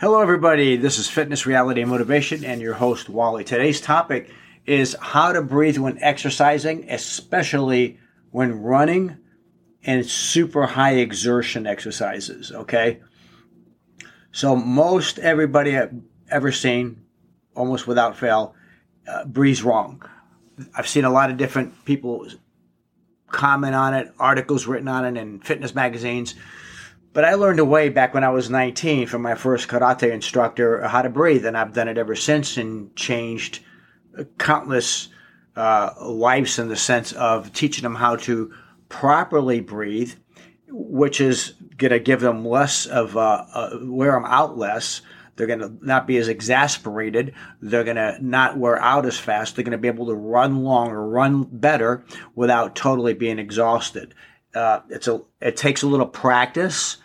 Hello, everybody. This is Fitness, Reality, and Motivation, and your host, Wally. Today's topic is how to breathe when exercising, especially when running and super high exertion exercises. Okay. So, most everybody I've ever seen, almost without fail, uh, breathes wrong. I've seen a lot of different people comment on it, articles written on it in fitness magazines but I learned a way back when I was 19 from my first karate instructor how to breathe, and I've done it ever since and changed countless uh, lives in the sense of teaching them how to properly breathe, which is going to give them less of uh, uh, wear them out less. They're going to not be as exasperated. They're going to not wear out as fast. They're going to be able to run longer, run better without totally being exhausted. Uh, it's a it takes a little practice.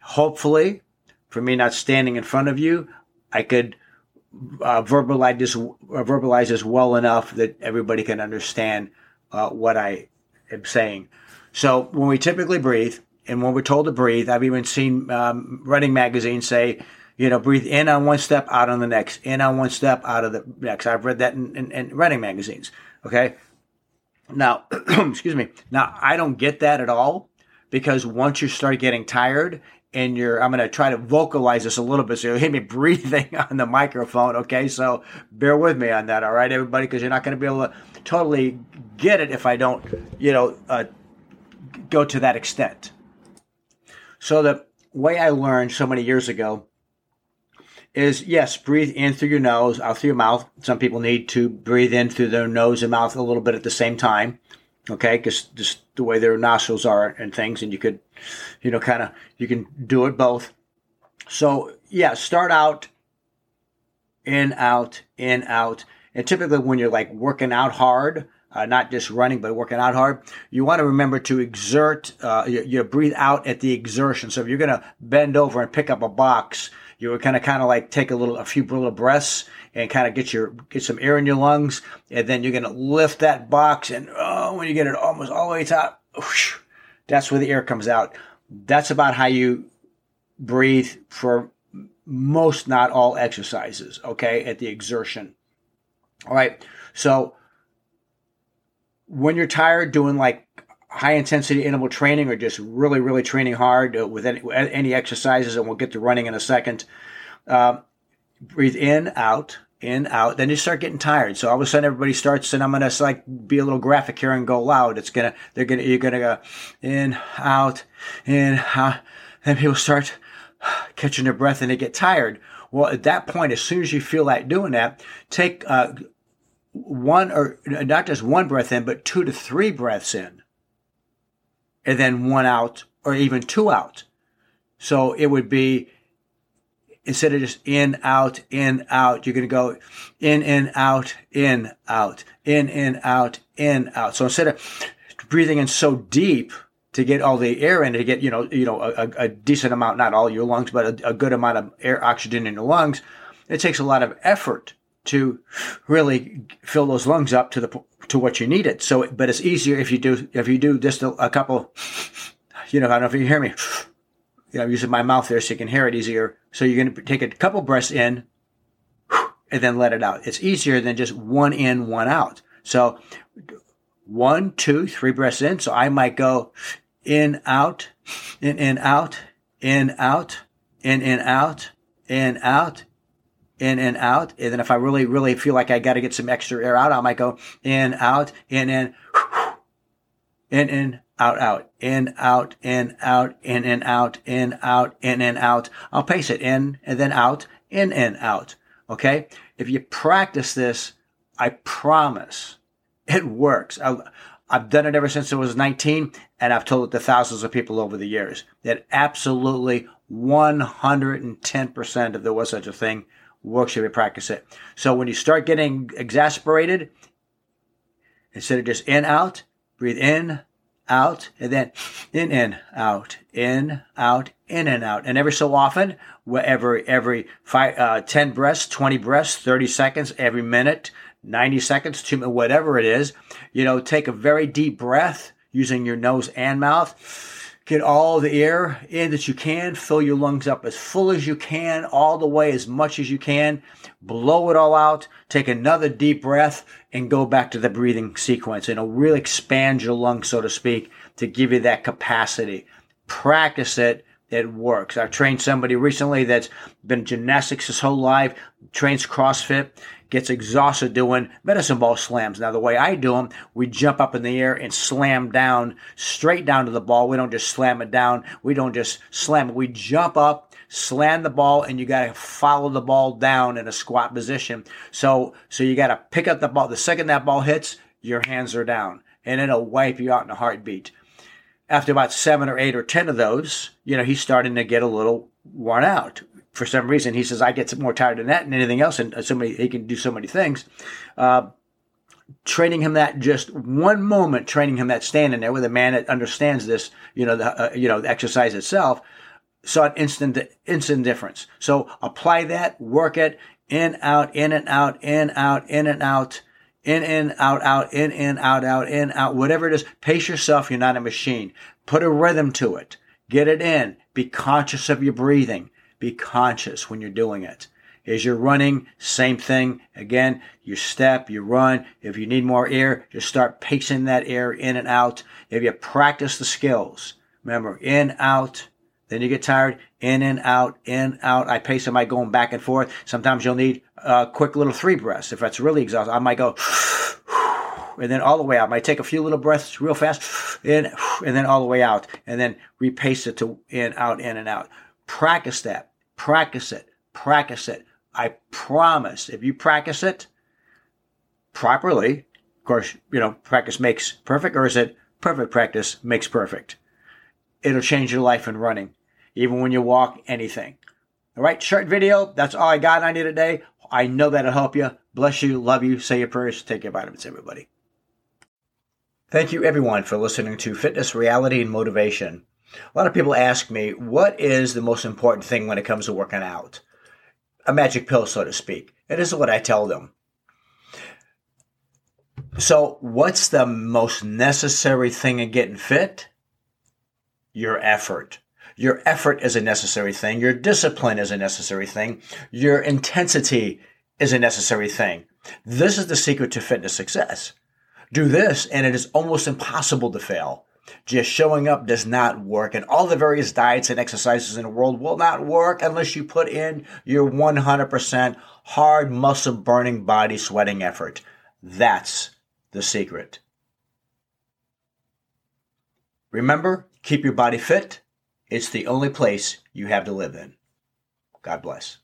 Hopefully, for me not standing in front of you, I could uh, verbalize this uh, verbalize this well enough that everybody can understand uh, what I am saying. So when we typically breathe, and when we're told to breathe, I've even seen um, running magazines say, you know, breathe in on one step, out on the next, in on one step, out of the next. I've read that in, in, in running magazines. Okay, now, excuse me. Now, I don't get that at all because once you start getting tired and you're, I'm going to try to vocalize this a little bit so you'll hear me breathing on the microphone. Okay. So bear with me on that. All right, everybody, because you're not going to be able to totally get it if I don't, you know, uh, go to that extent. So the way I learned so many years ago is yes, breathe in through your nose, out through your mouth. Some people need to breathe in through their nose and mouth a little bit at the same time. Okay, because just the way their nostrils are and things, and you could, you know, kind of you can do it both. So yeah, start out in, out, in, out, and typically when you're like working out hard, uh, not just running, but working out hard, you want to remember to exert, uh, you, you breathe out at the exertion. So if you're going to bend over and pick up a box, you would kind of kind of like take a little a few little breaths and kind of get your get some air in your lungs and then you're going to lift that box and oh when you get it almost all the way top whoosh, that's where the air comes out. That's about how you breathe for most not all exercises okay at the exertion. All right so when you're tired doing like high intensity interval training or just really, really training hard uh, with any, any, exercises, and we'll get to running in a second. Uh, breathe in, out, in, out. Then you start getting tired. So all of a sudden everybody starts, and I'm going to like be a little graphic here and go loud. It's to, they're to, you're to go in, out, in, out. Then people start catching their breath and they get tired. Well, at that point, as soon as you feel like doing that, take, uh, one or not just one breath in, but two to three breaths in and then one out or even two out. So it would be instead of just in, out, in, out, you're going to go in, in, out, in, out, in, in, out, in, out. So instead of breathing in so deep to get all the air in to get, you know, you know, a, a decent amount, not all your lungs, but a, a good amount of air oxygen in your lungs, it takes a lot of effort to really fill those lungs up to the to what you need it. So, but it's easier if you do if you do just a, couple. You know, I don't know if you hear me. You know, I'm using my mouth there so you can hear it easier. So you're going to take a couple breaths in, and then let it out. It's easier than just one in, one out. So one, two, three breaths in. So I might go in, out, in, in, out, in, out, in, in, out, in, out, in and out. And then if I really, really feel like I got to get some extra air out, I might go in, out, in, in, in, in, out, out, in, out, in, out, in, and out, in, out, in, and out. I'll pace it in and then out, in and out. Okay. If you practice this, I promise it works. I, I've done it ever since I was 19 and I've told it to thousands of people over the years that absolutely 110% if there was such a thing works if you practice it. So when you start getting exasperated, instead of just in, out, breathe in, out, and then in, in, out, in, out, in and out. And every so often, every, every five, uh, 10 breaths, 20 breaths, 30 seconds, every minute, 90 seconds, two, whatever it is, you know, take a very deep breath using your nose and mouth Get all the air in that you can. Fill your lungs up as full as you can, all the way as much as you can. Blow it all out. Take another deep breath and go back to the breathing sequence. And it'll really expand your lungs, so to speak, to give you that capacity. Practice it. It works. I've trained somebody recently that's been gymnastics his whole life, trains CrossFit, gets exhausted doing medicine ball slams. Now, the way I do them, we jump up in the air and slam down straight down to the ball. We don't just slam it down. We don't just slam it. We jump up, slam the ball, and you got to follow the ball down in a squat position. So, so you got to pick up the ball. The second that ball hits, your hands are down and it'll wipe you out in a heartbeat. After about seven or eight or 10 of those, you know, he's starting to get a little worn out for some reason, he says, I get more tired than that and anything else. And so many, he can do so many things. Uh, training him that just one moment, training him that standing there with a man that understands this, you know, the, uh, you know, the exercise itself, saw an instant, instant difference. So apply that, work it in, out, in and out, in, out, in and out, in, in, out, out, in, in, out, out, in, out, whatever it is. Pace yourself. You're not a machine. Put a rhythm to it. Get it in. Be conscious of your breathing be conscious when you're doing it. As you're running, same thing. Again, you step, you run. If you need more air, just start pacing that air in and out. If you practice the skills, remember in, out, then you get tired, in and out, in, out. I pace them by going back and forth. Sometimes you'll need a quick little three breaths. If that's really exhausting, I might go, and then all the way out. I might take a few little breaths real fast, in, and then all the way out, and then repace it to in, out, in, and out. Practice that. Practice it. Practice it. I promise if you practice it properly, of course, you know, practice makes perfect, or is it perfect practice makes perfect? It'll change your life in running, even when you walk, anything. All right, short video. That's all I got on you today. I know that'll help you. Bless you, love you, say your prayers, take your vitamins, everybody. Thank you, everyone, for listening to Fitness, Reality, and Motivation. A lot of people ask me, what is the most important thing when it comes to working out? A magic pill, so to speak. This is what I tell them. So, what's the most necessary thing in getting fit? Your effort. Your effort is a necessary thing. Your discipline is a necessary thing. Your intensity is a necessary thing. This is the secret to fitness success. Do this, and it is almost impossible to fail. Just showing up does not work, and all the various diets and exercises in the world will not work unless you put in your 100% hard muscle burning body sweating effort. That's the secret. Remember, keep your body fit. It's the only place you have to live in. God bless.